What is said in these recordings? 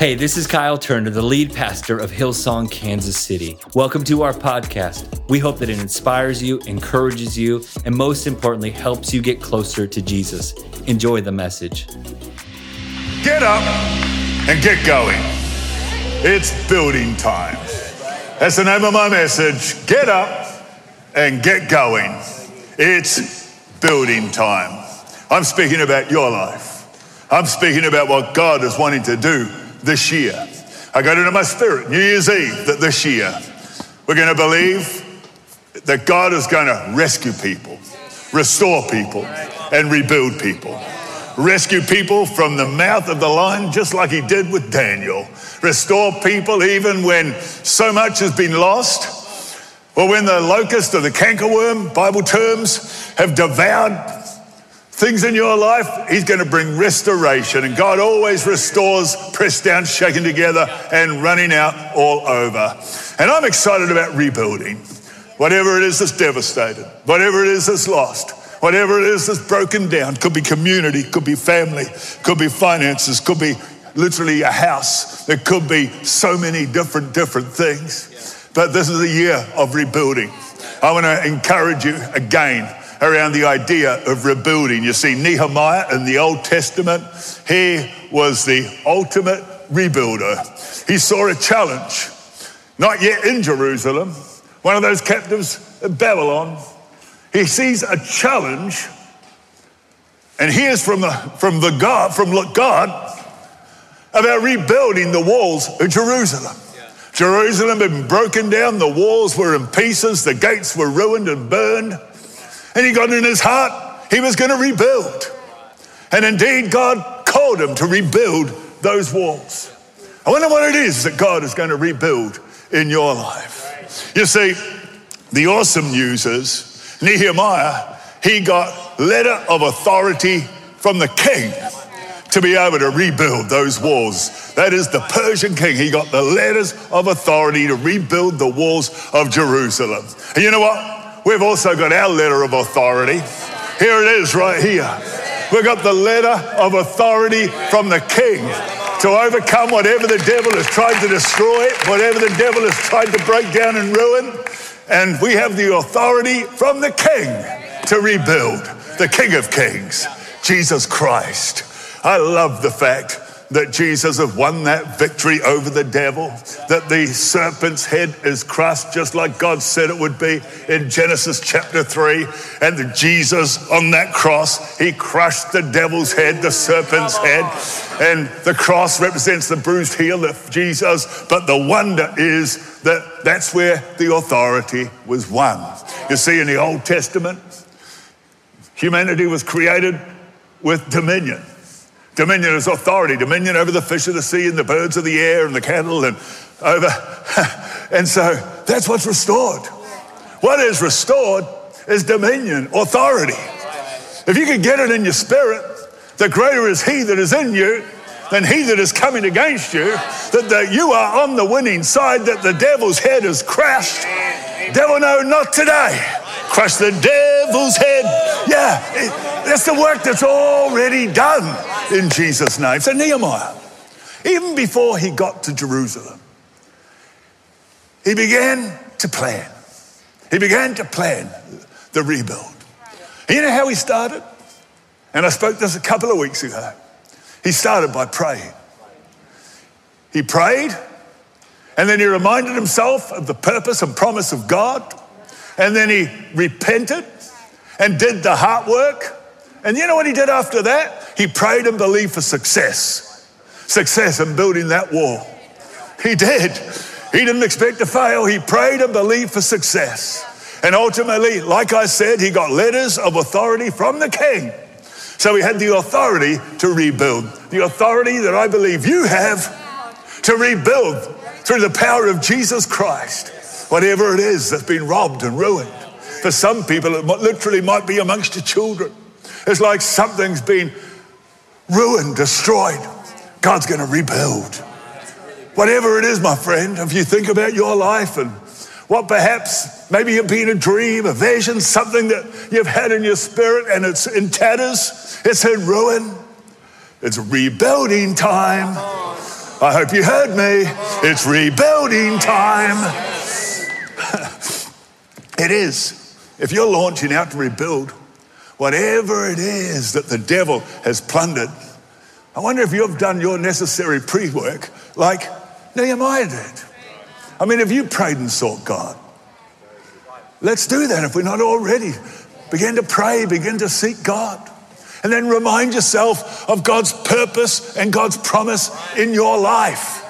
Hey, this is Kyle Turner, the lead pastor of Hillsong, Kansas City. Welcome to our podcast. We hope that it inspires you, encourages you, and most importantly, helps you get closer to Jesus. Enjoy the message. Get up and get going. It's building time. That's the name of my message. Get up and get going. It's building time. I'm speaking about your life. I'm speaking about what God is wanting to do this year. I got into my spirit, New Year's Eve, that this year we're going to believe that God is going to rescue people, restore people, and rebuild people. Rescue people from the mouth of the lion, just like he did with Daniel. Restore people even when so much has been lost. Or when the locust or the cankerworm, Bible terms, have devoured things in your life, He's going to bring restoration. And God always restores, pressed down, shaken together, and running out all over. And I'm excited about rebuilding. Whatever it is that's devastated, whatever it is that's lost, whatever it is that's broken down, could be community, could be family, could be finances, could be literally a house. There could be so many different, different things. But this is a year of rebuilding. I want to encourage you again around the idea of rebuilding. You see, Nehemiah in the Old Testament, he was the ultimate rebuilder. He saw a challenge, not yet in Jerusalem, one of those captives of Babylon. He sees a challenge and hears from the, from the God, from God about rebuilding the walls of Jerusalem. Jerusalem had been broken down, the walls were in pieces, the gates were ruined and burned. And he got in his heart, he was going to rebuild. And indeed, God called him to rebuild those walls. I wonder what it is that God is going to rebuild in your life. You see, the awesome news is Nehemiah, he got letter of authority from the king to be able to rebuild those walls. That is the Persian king. He got the letters of authority to rebuild the walls of Jerusalem. And you know what? We've also got our letter of authority. Here it is right here. We've got the letter of authority from the king to overcome whatever the devil has tried to destroy, whatever the devil has tried to break down and ruin. And we have the authority from the king to rebuild, the king of kings, Jesus Christ. I love the fact that Jesus has won that victory over the devil, that the serpent's head is crushed just like God said it would be in Genesis chapter 3. And the Jesus on that cross, he crushed the devil's head, the serpent's head. And the cross represents the bruised heel of Jesus. But the wonder is that that's where the authority was won. You see, in the Old Testament, humanity was created with dominion. Dominion is authority, dominion over the fish of the sea and the birds of the air and the cattle and over. and so that's what's restored. What is restored is dominion, authority. If you can get it in your spirit, the greater is he that is in you than he that is coming against you, that, that you are on the winning side, that the devil's head is crushed. Devil, no, not today. Crush the devil's head. Yeah, that's the work that's already done in Jesus' name. So, Nehemiah, even before he got to Jerusalem, he began to plan. He began to plan the rebuild. You know how he started? And I spoke this a couple of weeks ago. He started by praying. He prayed, and then he reminded himself of the purpose and promise of God. And then he repented and did the heart work and you know what he did after that? He prayed and believed for success. Success in building that wall. He did. He didn't expect to fail. He prayed and believed for success. And ultimately, like I said, he got letters of authority from the king. So he had the authority to rebuild. The authority that I believe you have to rebuild through the power of Jesus Christ. Whatever it is that's been robbed and ruined. For some people, it literally might be amongst your children. It's like something's been ruined, destroyed. God's going to rebuild. Whatever it is, my friend, if you think about your life and what perhaps maybe you've been a dream, a vision, something that you've had in your spirit and it's in tatters, it's in ruin. It's rebuilding time. I hope you heard me. It's rebuilding time. it is. If you're launching out to rebuild, whatever it is that the devil has plundered, I wonder if you've done your necessary pre work like Nehemiah did. I mean, have you prayed and sought God? Let's do that if we're not already. Begin to pray, begin to seek God. And then remind yourself of God's purpose and God's promise in your life.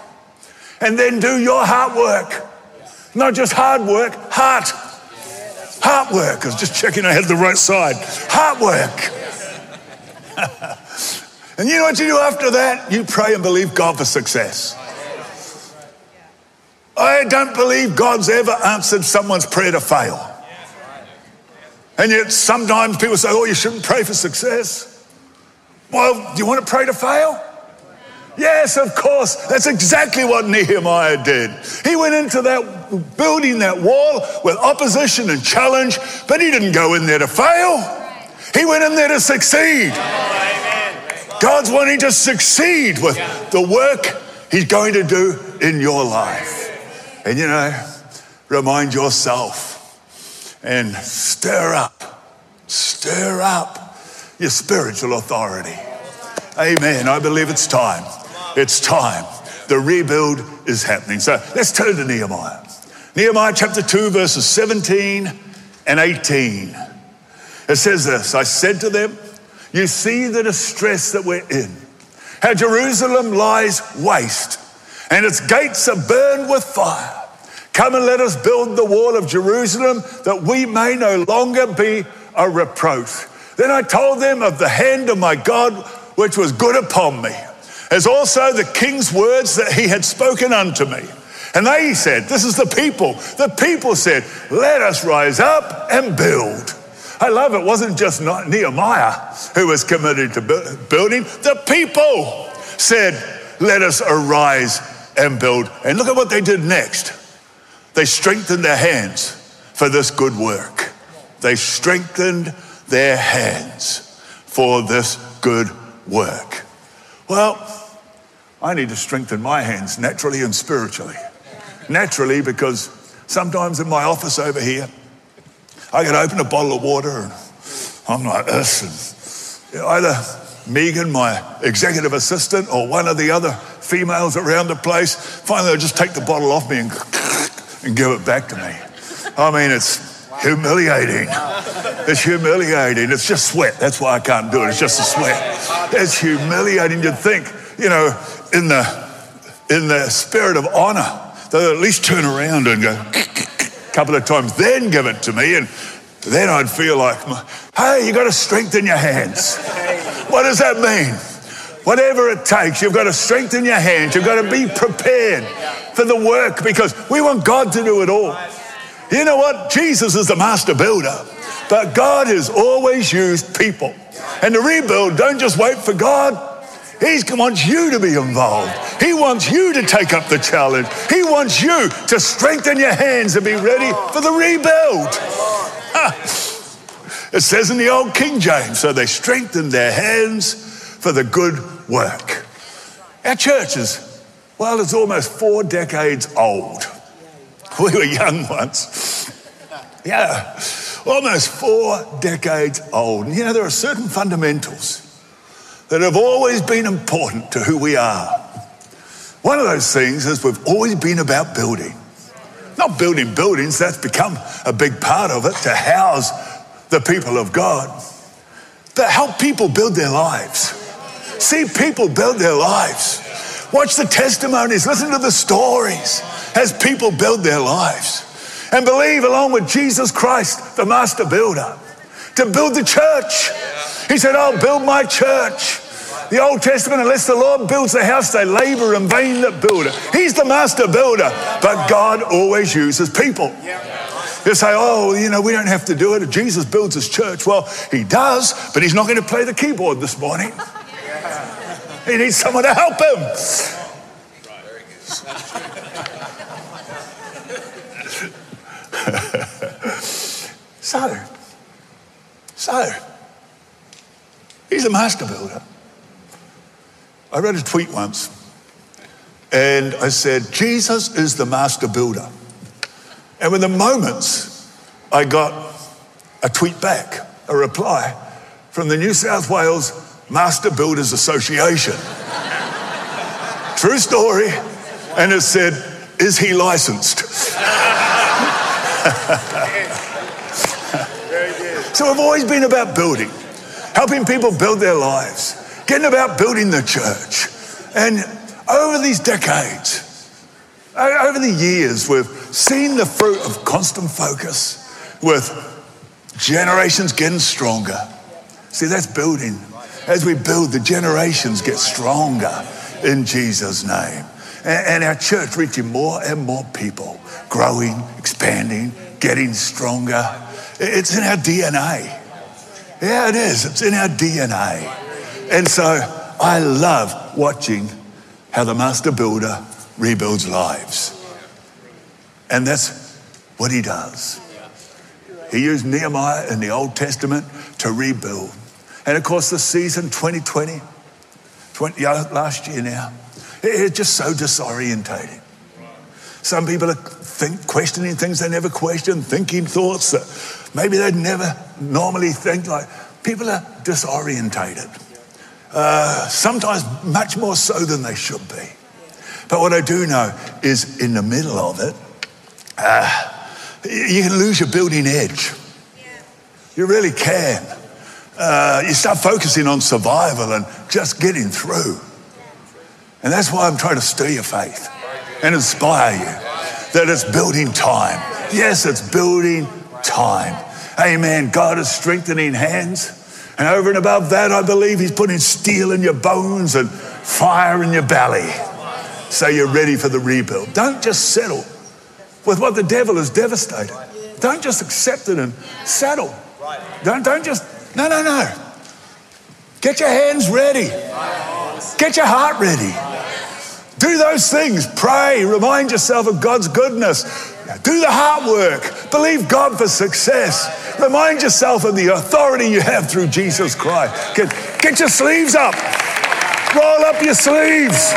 And then do your heart work. Not just hard work, heart. Heart work. I was just checking I had the right side. Heart work. and you know what you do after that? You pray and believe God for success. I don't believe God's ever answered someone's prayer to fail. And yet sometimes people say, oh, you shouldn't pray for success. Well, do you want to pray to fail? Yes, of course. That's exactly what Nehemiah did. He went into that building, that wall, with opposition and challenge, but he didn't go in there to fail. He went in there to succeed. God's wanting to succeed with the work he's going to do in your life. And you know, remind yourself and stir up, stir up your spiritual authority. Amen. I believe it's time. It's time. The rebuild is happening. So let's turn to Nehemiah. Nehemiah chapter 2, verses 17 and 18. It says this I said to them, You see the distress that we're in, how Jerusalem lies waste, and its gates are burned with fire. Come and let us build the wall of Jerusalem that we may no longer be a reproach. Then I told them of the hand of my God, which was good upon me, as also the king's words that he had spoken unto me. And they said, This is the people. The people said, Let us rise up and build. I love it. it wasn't just Nehemiah who was committed to building, the people said, Let us arise and build. And look at what they did next. They strengthened their hands for this good work. They strengthened their hands for this good work. Well, I need to strengthen my hands naturally and spiritually. Naturally, because sometimes in my office over here, I can open a bottle of water and I'm like this. And either Megan, my executive assistant, or one of the other females around the place, finally they'll just take the bottle off me and and give it back to me. I mean, it's humiliating. It's humiliating. It's just sweat. That's why I can't do it. It's just a sweat. It's humiliating to think, you know, in the in the spirit of honor, they'll at least turn around and go a couple of times, then give it to me. And then I'd feel like, hey, you've got to strengthen your hands. What does that mean? Whatever it takes, you've got to strengthen your hands. You've got to be prepared for the work because we want God to do it all. You know what? Jesus is the master builder, but God has always used people. And to rebuild, don't just wait for God. He wants you to be involved. He wants you to take up the challenge. He wants you to strengthen your hands and be ready for the rebuild. Ah. It says in the old King James, so they strengthened their hands for the good work. Our church is, well, it's almost four decades old. We were young once. Yeah, almost four decades old. And you know, there are certain fundamentals that have always been important to who we are. One of those things is we've always been about building. Not building buildings, that's become a big part of it to house the people of God, but help people build their lives. See people build their lives. Watch the testimonies, listen to the stories as people build their lives. And believe, along with Jesus Christ, the master builder, to build the church. He said, I'll build my church. The Old Testament, unless the Lord builds the house, they labor in vain that build it. He's the master builder, but God always uses people. You say, oh, you know, we don't have to do it. Jesus builds his church. Well, he does, but he's not going to play the keyboard this morning. He needs someone to help him. so, so, he's a master builder. I read a tweet once And I said, Jesus is the master builder. And within moments, I got a tweet back, a reply from the New South Wales Master Builders Association. True story. And it said, Is he licensed? so I've always been about building, helping people build their lives, getting about building the church. And over these decades, over the years, we've seen the fruit of constant focus with generations getting stronger. See, that's building. As we build, the generations get stronger in Jesus' name. And our church reaching more and more people, growing, expanding, getting stronger. It's in our DNA. Yeah, it is. It's in our DNA. And so I love watching how the master builder rebuilds lives. And that's what he does. He used Nehemiah in the Old Testament to rebuild. And of course, the season 2020, 20, last year now, it's just so disorientating. Some people are think, questioning things they never questioned, thinking thoughts that maybe they'd never normally think. Like people are disorientated. Uh, sometimes much more so than they should be. But what I do know is in the middle of it, uh, you can lose your building edge. You really can. Uh, you start focusing on survival and just getting through. And that's why I'm trying to stir your faith and inspire you that it's building time. Yes, it's building time. Amen. God is strengthening hands. And over and above that, I believe He's putting steel in your bones and fire in your belly. So you're ready for the rebuild. Don't just settle with what the devil has devastated. Don't just accept it and settle. Don't, don't just, no, no, no. Get your hands ready. Get your heart ready. Do those things. Pray. Remind yourself of God's goodness. Do the heart work. Believe God for success. Remind yourself of the authority you have through Jesus Christ. Get, get your sleeves up. Roll up your sleeves.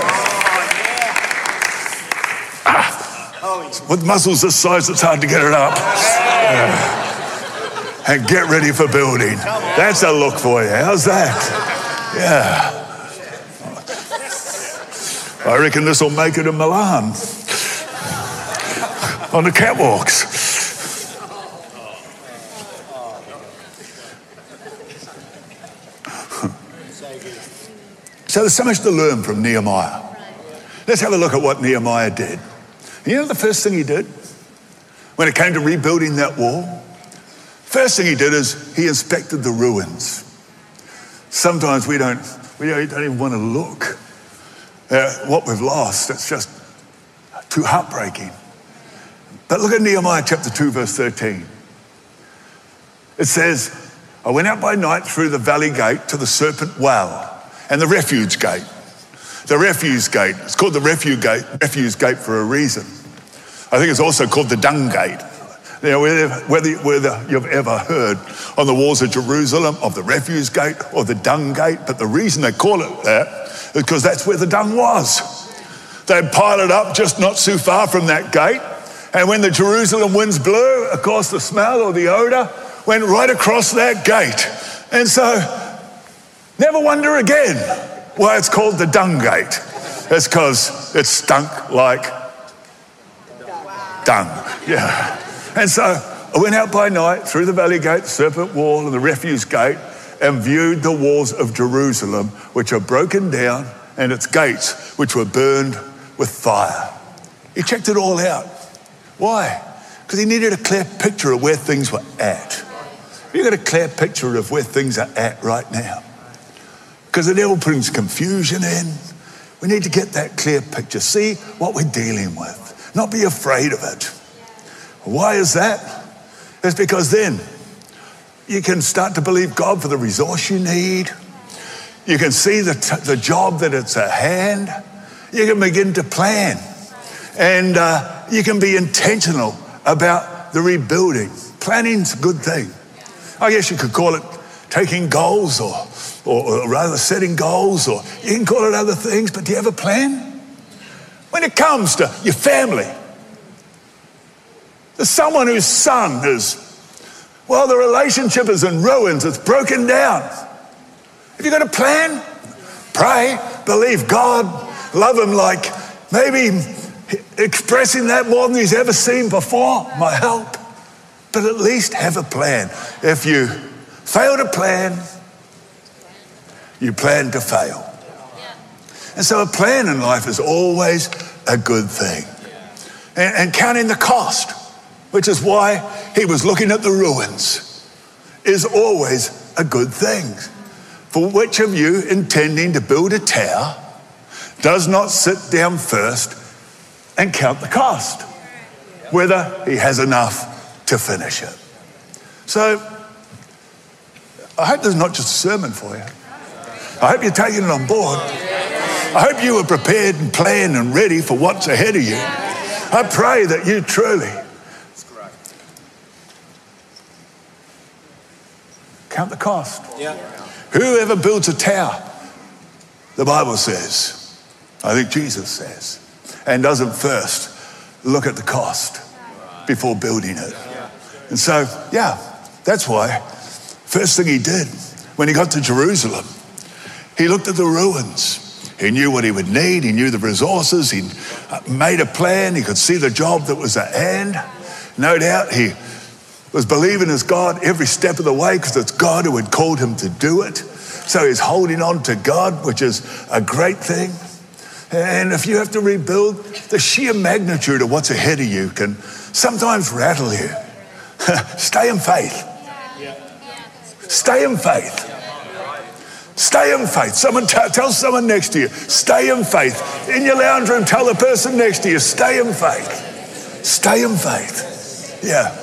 With muscles this size, it's hard to get it up. And get ready for building. That's a look for you. How's that? Yeah. I reckon this will make it in Milan on the catwalks. So there's so much to learn from Nehemiah. Let's have a look at what Nehemiah did. You know the first thing he did when it came to rebuilding that wall? First thing he did is he inspected the ruins. Sometimes we don't, we don't even want to look at what we've lost. It's just too heartbreaking. But look at Nehemiah chapter 2, verse 13. It says, I went out by night through the valley gate to the serpent well and the refuge gate the refuse gate. It's called the refuse gate, refuse gate for a reason. I think it's also called the dung gate. You know, whether, whether you've ever heard on the walls of Jerusalem of the refuse gate or the dung gate, but the reason they call it that because that's where the dung was. They piled it up just not too far from that gate. And when the Jerusalem winds blew, of course, the smell or the odor went right across that gate. And so, never wonder again why it's called the dung gate. It's because it stunk like dung. Yeah. And so I went out by night through the valley gate, the serpent wall, and the refuse gate, and viewed the walls of Jerusalem, which are broken down, and its gates, which were burned with fire. He checked it all out. Why? Because he needed a clear picture of where things were at. You got a clear picture of where things are at right now because the devil brings confusion in. We need to get that clear picture, see what we're dealing with, not be afraid of it. Why is that? It's because then you can start to believe God for the resource you need. You can see the, t- the job that it's at hand. You can begin to plan. And uh, you can be intentional about the rebuilding. Planning's a good thing. I guess you could call it taking goals or or, or rather setting goals, or you can call it other things, but do you have a plan? When it comes to your family, there's someone whose son is, well, the relationship is in ruins, it's broken down. Have you got a plan? Pray, believe God, love Him like maybe expressing that more than He's ever seen before might help. But at least have a plan. If you fail to plan, you plan to fail. And so a plan in life is always a good thing. And, and counting the cost, which is why he was looking at the ruins, is always a good thing. For which of you intending to build a tower does not sit down first and count the cost, whether he has enough to finish it? So I hope there's not just a sermon for you. I hope you're taking it on board. I hope you are prepared and planned and ready for what's ahead of you. I pray that you truly count the cost. Yeah. Whoever builds a tower, the Bible says, I think Jesus says, and doesn't first look at the cost before building it. And so, yeah, that's why, first thing he did when he got to Jerusalem, he looked at the ruins. He knew what he would need. He knew the resources. He uh, made a plan. He could see the job that was at hand. No doubt he was believing as God every step of the way because it's God who had called him to do it. So he's holding on to God, which is a great thing. And if you have to rebuild, the sheer magnitude of what's ahead of you can sometimes rattle you. Stay in faith. Stay in faith. Stay in faith. Someone t- tell someone next to you, stay in faith. In your lounge room, tell the person next to you, stay in faith. Stay in faith. Yeah.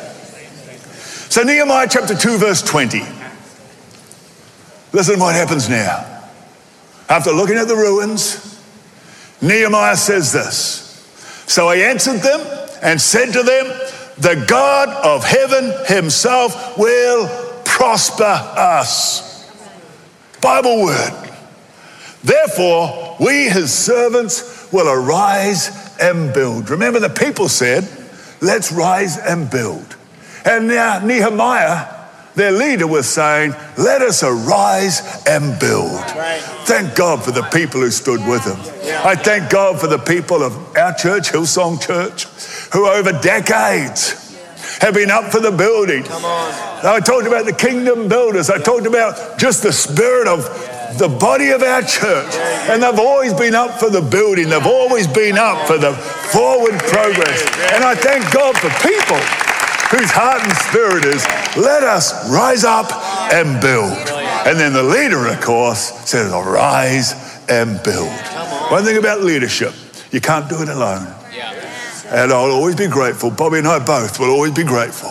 So, Nehemiah chapter 2, verse 20. Listen what happens now. After looking at the ruins, Nehemiah says this So I answered them and said to them, The God of heaven himself will prosper us. Bible word. Therefore, we, his servants, will arise and build. Remember, the people said, Let's rise and build. And now Nehemiah their leader was saying, Let us arise and build. Right. Thank God for the people who stood with him. Yeah. I thank God for the people of our church, Hillsong Church, who over decades have been up for the building. I talked about the kingdom builders. I talked about just the spirit of the body of our church. And they've always been up for the building, they've always been up for the forward progress. And I thank God for people whose heart and spirit is, let us rise up and build. And then the leader, of course, says, arise and build. One thing about leadership, you can't do it alone. And I'll always be grateful. Bobbie and I both will always be grateful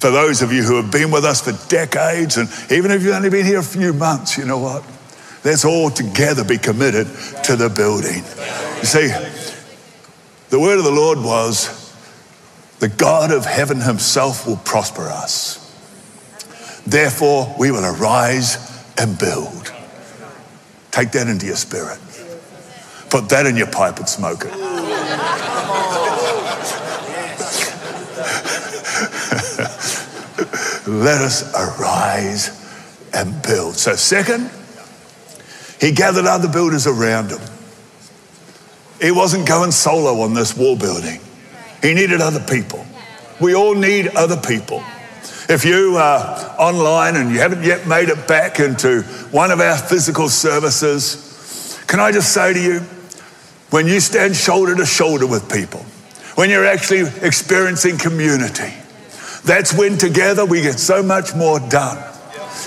for those of you who have been with us for decades. And even if you've only been here a few months, you know what? Let's all together be committed to the building. You see, the word of the Lord was, the God of heaven himself will prosper us. Therefore, we will arise and build. Take that into your spirit. Put that in your pipe and smoke it. Let us arise and build. So, second, he gathered other builders around him. He wasn't going solo on this wall building. He needed other people. We all need other people. If you are online and you haven't yet made it back into one of our physical services, can I just say to you, when you stand shoulder to shoulder with people, when you're actually experiencing community, that's when together we get so much more done.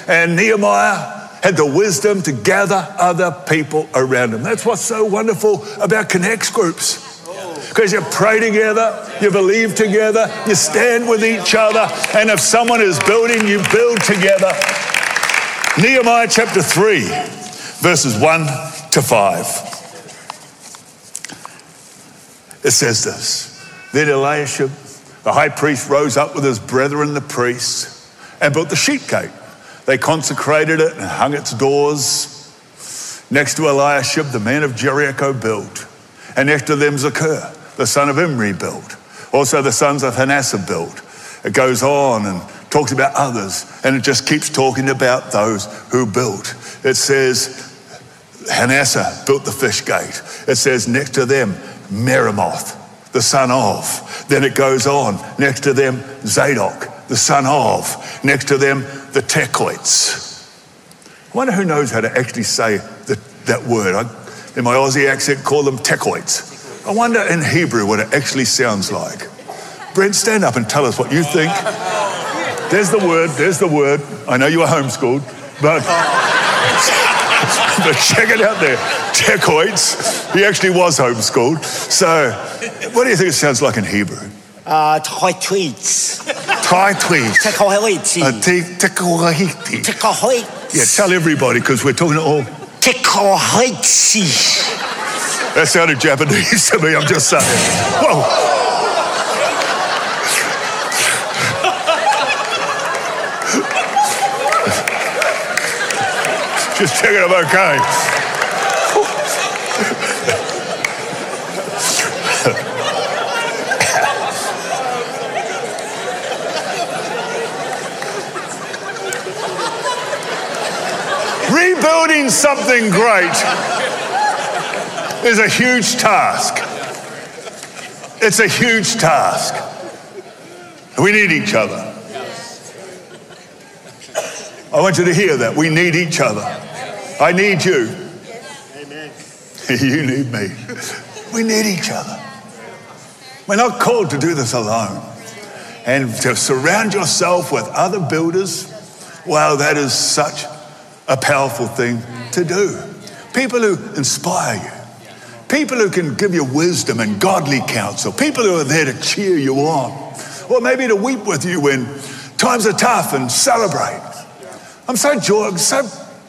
And Nehemiah had the wisdom to gather other people around him. That's what's so wonderful about connects groups because you pray together, you believe together, you stand with each other, and if someone is building, you build together. Nehemiah chapter 3, verses 1 to 5. It says this Then Eliashib, the high priest, rose up with his brethren, the priests, and built the sheep gate. They consecrated it and hung its doors. Next to Eliashib, the man of Jericho built And next to them, Zaccur, the son of Imri, built. Also, the sons of Hanassah built. It goes on and talks about others, and it just keeps talking about those who built. It says, Hanassah built the fish gate. It says next to them, Meremoth, the son of. Then it goes on, next to them, Zadok, the son of. Next to them, the Tekoites. I wonder who knows how to actually say the, that word. I, in my Aussie accent, call them Tekoites. I wonder in Hebrew what it actually sounds like. Brent, stand up and tell us what you think. There's the word, there's the word. I know you were homeschooled, but, but check it out there. Tekoites. He actually was homeschooled. So, what do you think it sounds like in Hebrew? Uh, toy tweets. Thai tweets. Tekohiti. Uh, te- tekoahiti. Tekohiti. Yeah, tell everybody because we're talking to all. Tekohiti. That sounded Japanese to me, I'm just saying. Whoa. Just checking I'm okay. Rebuilding something great is a huge task. It's a huge task. We need each other. I want you to hear that. We need each other. I need you. You need me. We need each other. We're not called to do this alone. And to surround yourself with other builders, wow, that is such a powerful thing to do. People who inspire you, people who can give you wisdom and godly counsel, people who are there to cheer you on, or maybe to weep with you when times are tough and celebrate. I'm so joy, so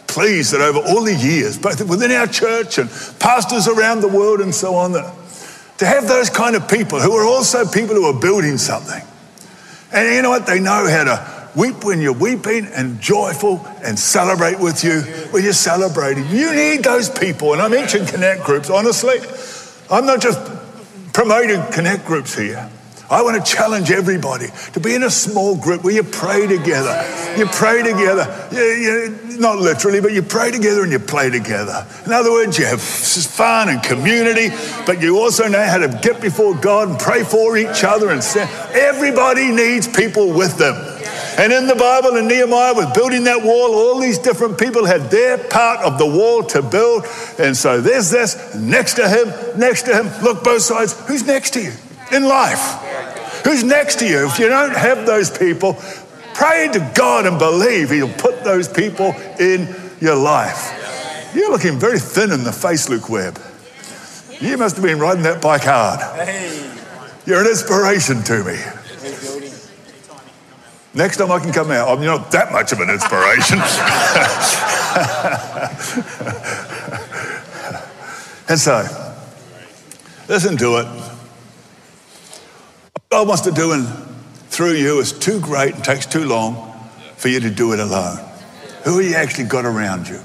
pleased that over all the years, both within our church and pastors around the world and so on, that to have those kind of people who are also people who are building something. And you know what? They know how to weep when you're weeping and joyful and celebrate with you when you're celebrating. You need those people. And I mentioned connect groups. Honestly, I'm not just promoting connect groups here. I want to challenge everybody to be in a small group where you pray together. You pray together. You, you, not literally, but you pray together and you play together. In other words, you have fun and community, but you also know how to get before God and pray for each other. And stand. everybody needs people with them. And in the Bible, in Nehemiah, with building that wall, all these different people had their part of the wall to build. And so there's this next to him, next to him. Look both sides. Who's next to you in life? Who's next to you? If you don't have those people, pray to God and believe He'll put those people in your life. You're looking very thin in the face, Luke Webb. You must have been riding that bike hard. You're an inspiration to me. Next time I can come out, I'm not that much of an inspiration. and so, listen to it. What God wants to do in, through you is too great and takes too long for you to do it alone. Who have you actually got around you?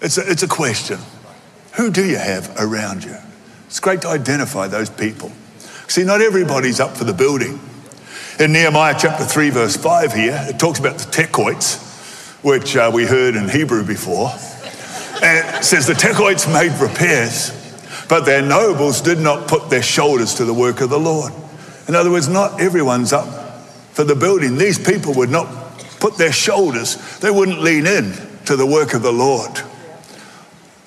It's a, it's a question. Who do you have around you? It's great to identify those people. See, not everybody's up for the building. In Nehemiah chapter 3, verse 5 here, it talks about the Tekoites, which uh, we heard in Hebrew before. And it says the Tekoites made repairs, but their nobles did not put their shoulders to the work of the Lord. In other words, not everyone's up for the building. These people would not put their shoulders, they wouldn't lean in to the work of the Lord.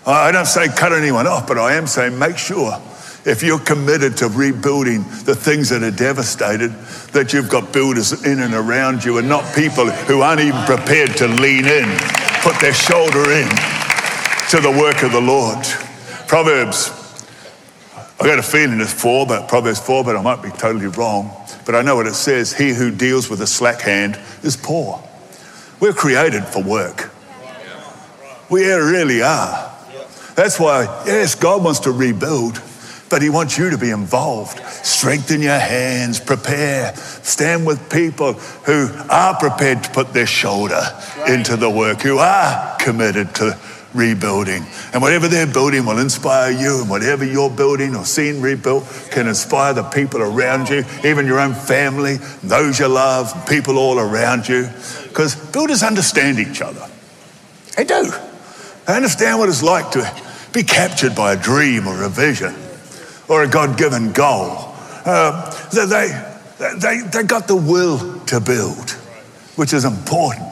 I don't say cut anyone off, but I am saying make sure if you're committed to rebuilding the things that are devastated, that you've got builders in and around you and not people who aren't even prepared to lean in, put their shoulder in to the work of the Lord. Proverbs, I got a feeling it's four, but Proverbs four, but I might be totally wrong. But I know what it says. He who deals with a slack hand is poor. We're created for work. We really are. That's why, yes, God wants to rebuild, but He wants you to be involved. Strengthen your hands, prepare, stand with people who are prepared to put their shoulder into the work, who are committed to rebuilding. And whatever they're building will inspire you, and whatever you're building or seeing rebuilt can inspire the people around you, even your own family, those you love, people all around you. Because builders understand each other. They do. They understand what it's like to be captured by a dream or a vision or a God given goal. Uh, they, they, they got the will to build, which is important.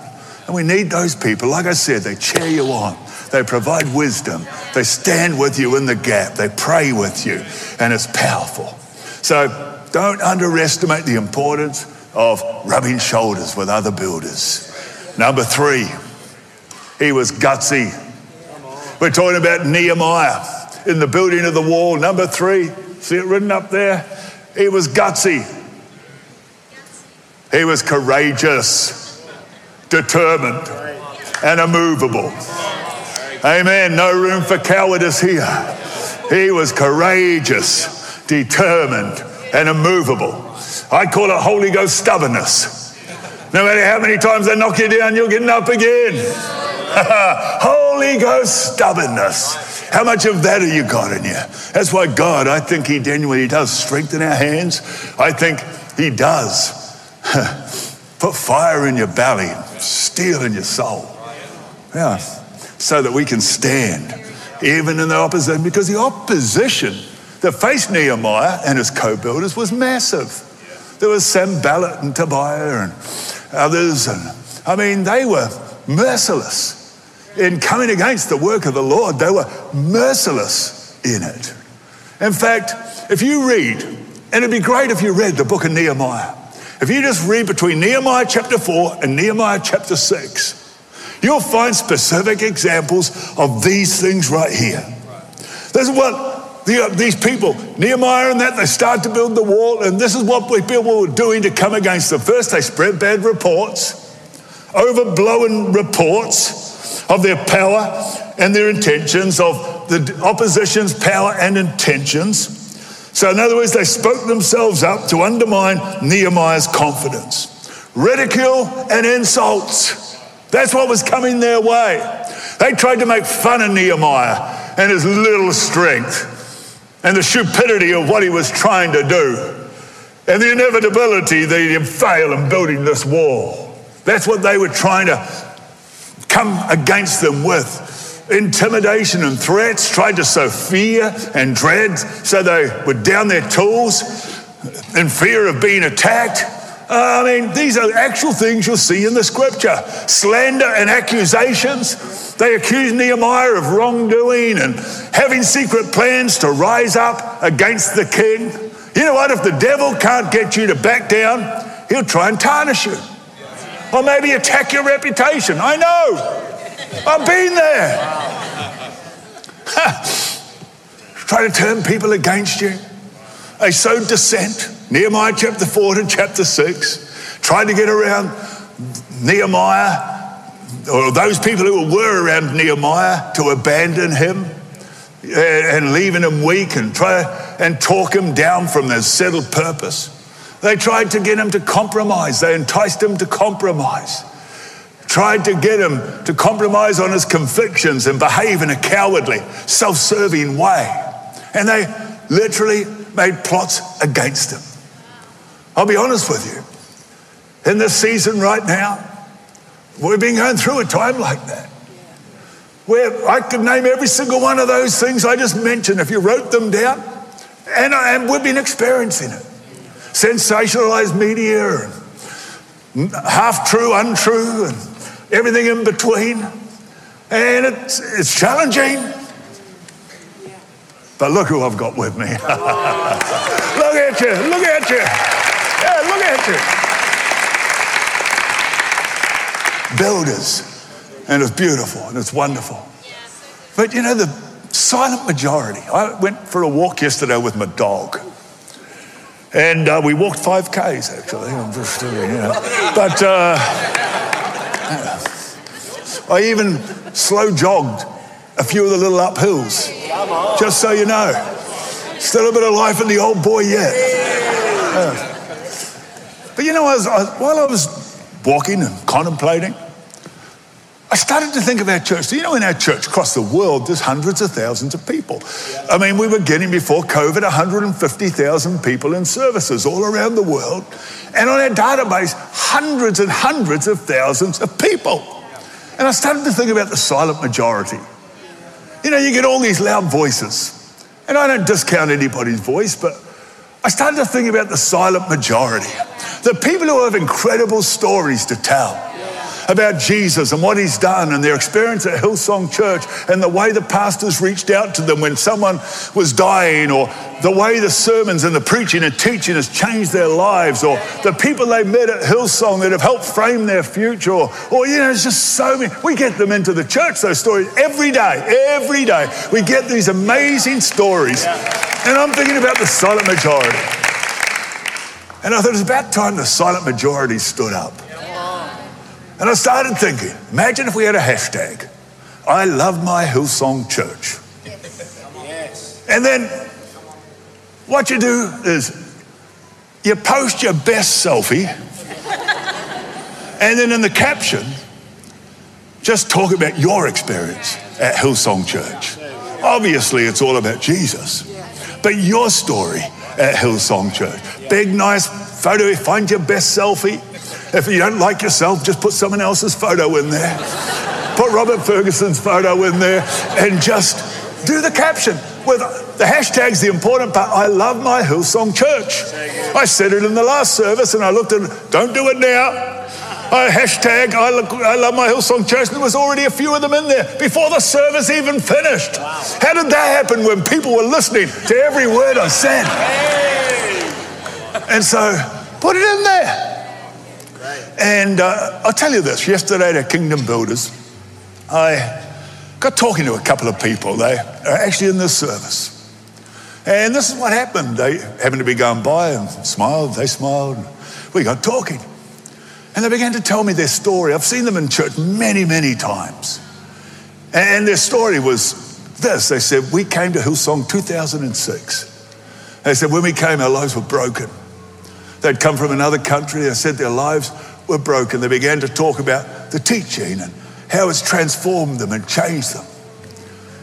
And we need those people. Like I said, they cheer you on, they provide wisdom, they stand with you in the gap, they pray with you, and it's powerful. So don't underestimate the importance of rubbing shoulders with other builders. Number three, he was gutsy. We're talking about Nehemiah in the building of the wall. Number three, see it written up there? He was gutsy. He was courageous, determined, and immovable. Amen. No room for cowardice here. He was courageous, determined, and immovable. I call it Holy Ghost stubbornness. No matter how many times they knock you down, you're getting up again. Holy Ghost stubbornness. How much of that have you got in you? That's why God, I think He genuinely does strengthen our hands. I think He does put fire in your belly, steel in your soul. Yeah, so that we can stand even in the opposition, because the opposition that faced Nehemiah and his co builders was massive. There was Sanballat and Tobiah and others, and I mean, they were merciless in coming against the work of the Lord. They were merciless in it. In fact, if you read, and it'd be great if you read the book of Nehemiah, if you just read between Nehemiah chapter 4 and Nehemiah chapter 6, you'll find specific examples of these things right here. This is what the, uh, these people, Nehemiah and that, they start to build the wall, and this is what people were doing to come against them. First, they spread bad reports, overblown reports of their power and their intentions, of the opposition's power and intentions. So, in other words, they spoke themselves up to undermine Nehemiah's confidence. Ridicule and insults. That's what was coming their way. They tried to make fun of Nehemiah and his little strength and the stupidity of what he was trying to do and the inevitability that he'd fail in building this wall. That's what they were trying to come against them with intimidation and threats, tried to sow fear and dread so they were down their tools in fear of being attacked. Uh, I mean, these are actual things you'll see in the scripture slander and accusations. They accuse Nehemiah of wrongdoing and having secret plans to rise up against the king. You know what? If the devil can't get you to back down, he'll try and tarnish you or maybe attack your reputation. I know. I've been there. Try to turn people against you. They sowed dissent. Nehemiah chapter 4 to chapter 6. Tried to get around Nehemiah or those people who were around Nehemiah to abandon him eh, and leaving him weak and try and talk him down from their settled purpose. They tried to get him to compromise. They enticed him to compromise tried to get him to compromise on his convictions and behave in a cowardly, self serving way. And they literally made plots against him. I'll be honest with you. In this season right now, we've been going through a time like that. Where I could name every single one of those things I just mentioned if you wrote them down, and, and we've been experiencing it. Sensationalized media, and half true, untrue, and everything in between. And it's, it's challenging. But look who I've got with me. look at you, look at you. Yeah, look at you. Builders. And it's beautiful and it's wonderful. But you know, the silent majority. I went for a walk yesterday with my dog. And uh, we walked 5Ks actually. I'm just, uh, you know. But uh, I even slow jogged a few of the little uphills, just so you know. Still a bit of life in the old boy yet. But you know, I was, I, while I was walking and contemplating, I started to think of our church. So, you know, in our church across the world, there's hundreds of thousands of people. I mean, we were getting before COVID 150,000 people in services all around the world. And on our database, hundreds and hundreds of thousands of people. And I started to think about the silent majority. You know, you get all these loud voices. And I don't discount anybody's voice, but I started to think about the silent majority. The people who have incredible stories to tell about Jesus and what he's done and their experience at Hillsong Church and the way the pastors reached out to them when someone was dying or the way the sermons and the preaching and teaching has changed their lives or the people they met at Hillsong that have helped frame their future or, or you know, it's just so many. We get them into the church, those stories, every day, every day. We get these amazing stories. And I'm thinking about the silent majority. And I thought it was about time the silent majority stood up. And I started thinking, imagine if we had a hashtag, I love my Hillsong Church. And then what you do is you post your best selfie, and then in the caption, just talk about your experience at Hillsong Church. Obviously, it's all about Jesus, but your story at Hillsong Church. Big, nice photo, find your best selfie. If you don't like yourself, just put someone else's photo in there. Put Robert Fergusson's photo in there and just do the caption with the hashtag's the important part. I love my Hillsong Church. I said it in the last service and I looked at don't do it now. I hashtag I, look, I love my Hillsong Church. There was already a few of them in there before the service even finished. How did that happen when people were listening to every word I said? And so put it in there. And uh, I'll tell you this yesterday at Kingdom Builders, I got talking to a couple of people. They are actually in this service. And this is what happened. They happened to be going by and smiled, they smiled. We got talking. And they began to tell me their story. I've seen them in church many, many times. And their story was this they said, We came to Hillsong 2006. They said, When we came, our lives were broken. They'd come from another country. They said their lives were broken. They began to talk about the teaching and how it's transformed them and changed them.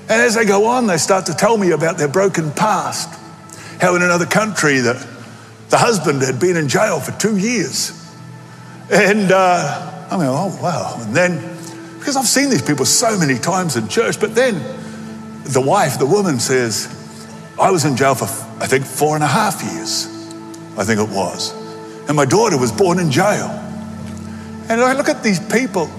And as they go on, they start to tell me about their broken past. How in another country that the husband had been in jail for two years. And uh, I mean, oh, wow. And then, because I've seen these people so many times in church, but then the wife, the woman says, I was in jail for, I think, four and a half years. I think it was. And my daughter was born in jail. And I look at these people.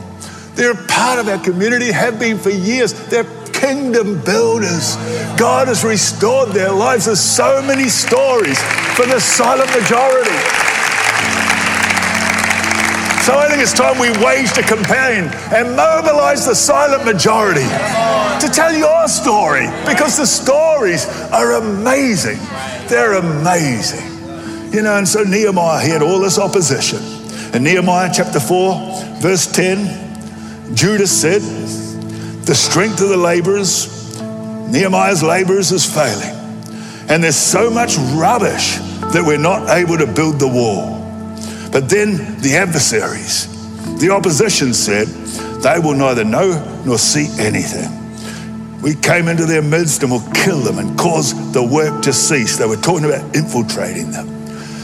They're part of our community, have been for years. They're kingdom builders. God has restored their lives. There's so many stories for the silent majority. So I think it's time we waged a campaign and mobilized the silent majority to tell your story because the stories are amazing. They're amazing. You know, and so Nehemiah, he had all this opposition. In Nehemiah chapter 4, verse 10, Judah said, The strength of the laborers, Nehemiah's laborers is failing. And there's so much rubbish that we're not able to build the wall. But then the adversaries, the opposition said, They will neither know nor see anything. We came into their midst and will kill them and cause the work to cease. They were talking about infiltrating them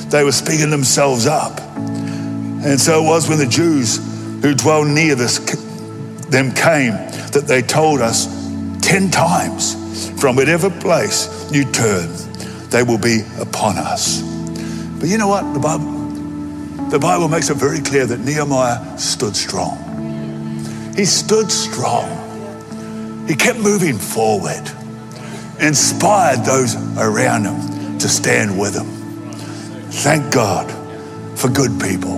they were speaking themselves up. And so it was when the Jews who dwell near this, them came that they told us 10 times from whatever place you turn, they will be upon us. But you know what? The Bible, the Bible makes it very clear that Nehemiah stood strong. He stood strong. He kept moving forward, inspired those around him to stand with him. Thank God for good people.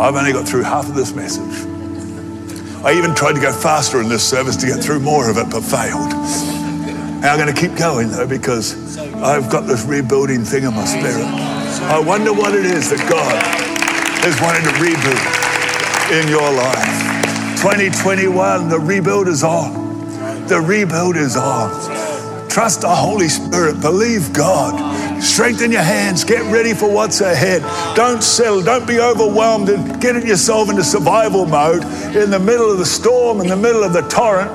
I've only got through half of this message. I even tried to go faster in this service to get through more of it, but failed. And I'm going to keep going though because I've got this rebuilding thing in my spirit. I wonder what it is that God is wanting to reboot in your life. 2021, the rebuild is on. The rebuild is on. Trust the Holy Spirit. Believe God Strengthen your hands. Get ready for what's ahead. Don't settle. Don't be overwhelmed and getting yourself into survival mode in the middle of the storm, in the middle of the torrent.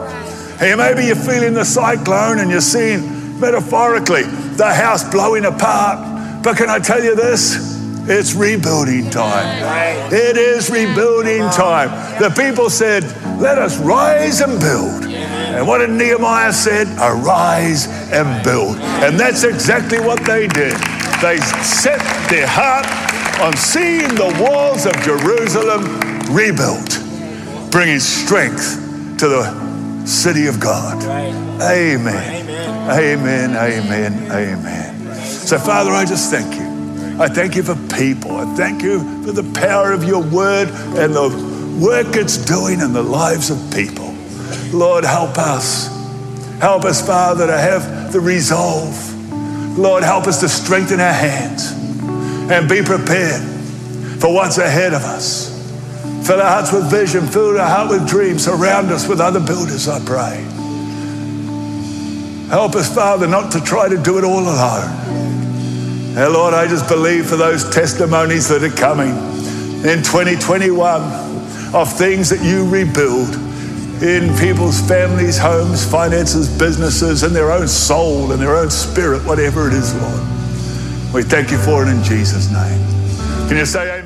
And maybe you're feeling the cyclone and you're seeing metaphorically the house blowing apart. But can I tell you this? It's rebuilding time. It is rebuilding time. The people said, Let us rise and build. And what did Nehemiah said? Arise and build. And that's exactly what they did. They set their heart on seeing the walls of Jerusalem rebuilt, bringing strength to the city of God. Amen. Amen. Amen. Amen. So, Father, I just thank you. I thank you for people. I thank you for the power of your word and the work it's doing in the lives of people. Lord, help us. Help us, Father, to have the resolve. Lord, help us to strengthen our hands and be prepared for what's ahead of us. Fill our hearts with vision, fill our heart with dreams, surround us with other builders, I pray. Help us, Father, not to try to do it all alone. And Lord, I just believe for those testimonies that are coming in 2021 of things that you rebuild in people's families, homes, finances, businesses, and their own soul and their own spirit, whatever it is, Lord. We thank you for it in Jesus' name. Can you say?